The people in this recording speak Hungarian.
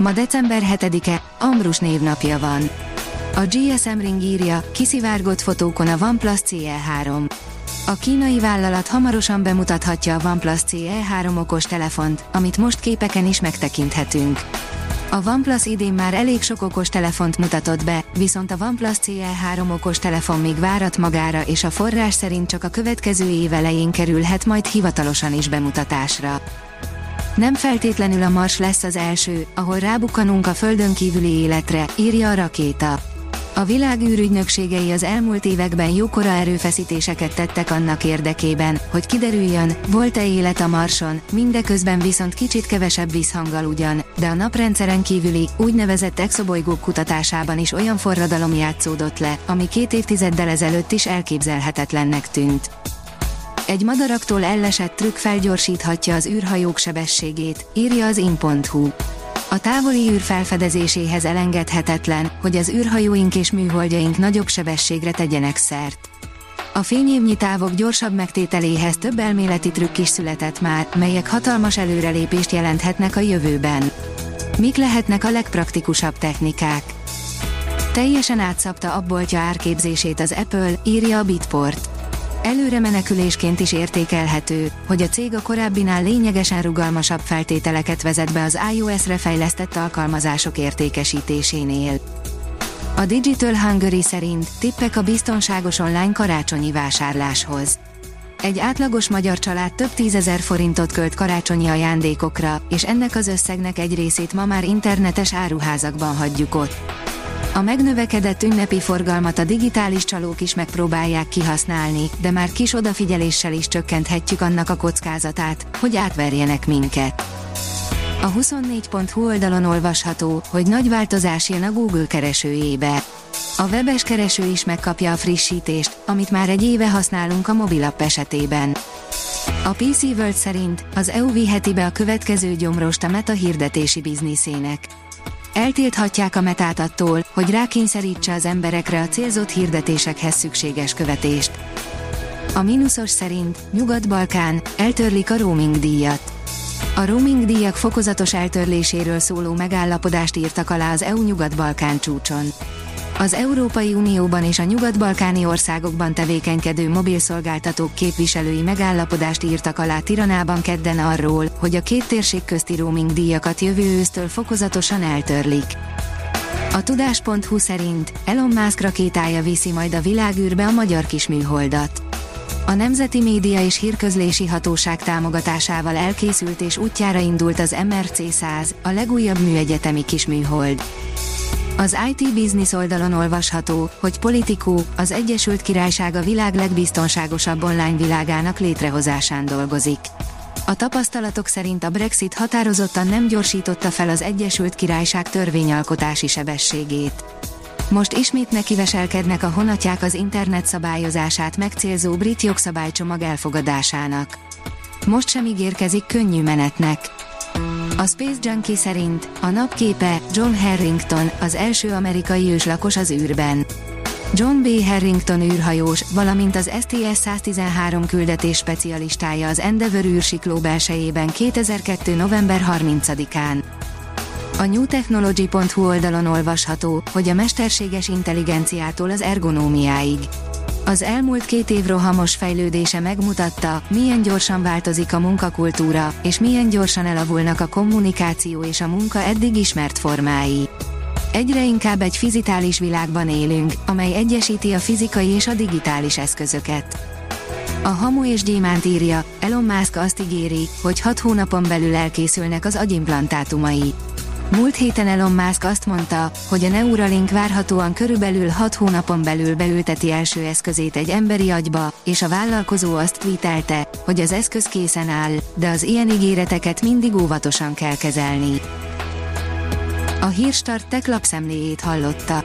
Ma december 7-e, Ambrus névnapja van. A GSM Ring írja, kiszivárgott fotókon a OnePlus CE3. A kínai vállalat hamarosan bemutathatja a OnePlus CE3 okos telefont, amit most képeken is megtekinthetünk. A OnePlus idén már elég sok okos telefont mutatott be, viszont a OnePlus CE3 okos telefon még várat magára és a forrás szerint csak a következő év elején kerülhet majd hivatalosan is bemutatásra. Nem feltétlenül a Mars lesz az első, ahol rábukkanunk a Földön kívüli életre, írja a rakéta. A világ űrügynökségei az elmúlt években jókora erőfeszítéseket tettek annak érdekében, hogy kiderüljön, volt-e élet a Marson, mindeközben viszont kicsit kevesebb visszhanggal ugyan, de a naprendszeren kívüli, úgynevezett exobolygók kutatásában is olyan forradalom játszódott le, ami két évtizeddel ezelőtt is elképzelhetetlennek tűnt. Egy madaraktól ellesett trükk felgyorsíthatja az űrhajók sebességét, írja az in.hu. A távoli űr felfedezéséhez elengedhetetlen, hogy az űrhajóink és műholdjaink nagyobb sebességre tegyenek szert. A fényévnyi távok gyorsabb megtételéhez több elméleti trükk is született már, melyek hatalmas előrelépést jelenthetnek a jövőben. Mik lehetnek a legpraktikusabb technikák? Teljesen átszapta abboltja árképzését az Apple, írja a Bitport. Előre menekülésként is értékelhető, hogy a cég a korábbinál lényegesen rugalmasabb feltételeket vezet be az iOS-re fejlesztett alkalmazások értékesítésénél. A Digital Hungary szerint tippek a biztonságos online karácsonyi vásárláshoz. Egy átlagos magyar család több tízezer forintot költ karácsonyi ajándékokra, és ennek az összegnek egy részét ma már internetes áruházakban hagyjuk ott. A megnövekedett ünnepi forgalmat a digitális csalók is megpróbálják kihasználni, de már kis odafigyeléssel is csökkenthetjük annak a kockázatát, hogy átverjenek minket. A 24.hu oldalon olvasható, hogy nagy változás jön a Google keresőjébe. A webes kereső is megkapja a frissítést, amit már egy éve használunk a mobilapp esetében. A PC World szerint az EU viheti be a következő gyomrost a meta hirdetési bizniszének. Eltilthatják a metát attól, hogy rákényszerítse az emberekre a célzott hirdetésekhez szükséges követést. A mínuszos szerint Nyugat-Balkán eltörlik a roaming díjat. A roaming díjak fokozatos eltörléséről szóló megállapodást írtak alá az EU Nyugat-Balkán csúcson. Az Európai Unióban és a nyugat-balkáni országokban tevékenykedő mobilszolgáltatók képviselői megállapodást írtak alá Tiranában kedden arról, hogy a két térség közti roaming díjakat jövő ősztől fokozatosan eltörlik. A tudás.hu szerint Elon Musk rakétája viszi majd a világűrbe a magyar kisműholdat. A Nemzeti Média és Hírközlési Hatóság támogatásával elkészült és útjára indult az MRC 100, a legújabb műegyetemi kisműhold. Az IT Business oldalon olvasható, hogy Politikó, az Egyesült Királyság a világ legbiztonságosabb online világának létrehozásán dolgozik. A tapasztalatok szerint a Brexit határozottan nem gyorsította fel az Egyesült Királyság törvényalkotási sebességét. Most ismét nekiveselkednek a honatják az internet szabályozását megcélzó brit jogszabálycsomag elfogadásának. Most sem ígérkezik könnyű menetnek. A Space Junkie szerint a napképe John Harrington, az első amerikai őslakos az űrben. John B. Harrington űrhajós, valamint az STS-113 küldetés specialistája az Endeavour űrsikló belsejében 2002. november 30-án. A newtechnology.hu oldalon olvasható, hogy a mesterséges intelligenciától az ergonómiáig az elmúlt két év rohamos fejlődése megmutatta, milyen gyorsan változik a munkakultúra, és milyen gyorsan elavulnak a kommunikáció és a munka eddig ismert formái. Egyre inkább egy fizitális világban élünk, amely egyesíti a fizikai és a digitális eszközöket. A Hamu és Gyémánt írja, Elon Musk azt ígéri, hogy 6 hónapon belül elkészülnek az agyimplantátumai. Múlt héten Elon Musk azt mondta, hogy a Neuralink várhatóan körülbelül 6 hónapon belül beülteti első eszközét egy emberi agyba, és a vállalkozó azt tweetelte, hogy az eszköz készen áll, de az ilyen ígéreteket mindig óvatosan kell kezelni. A Hírstart tech lapszemléjét hallotta.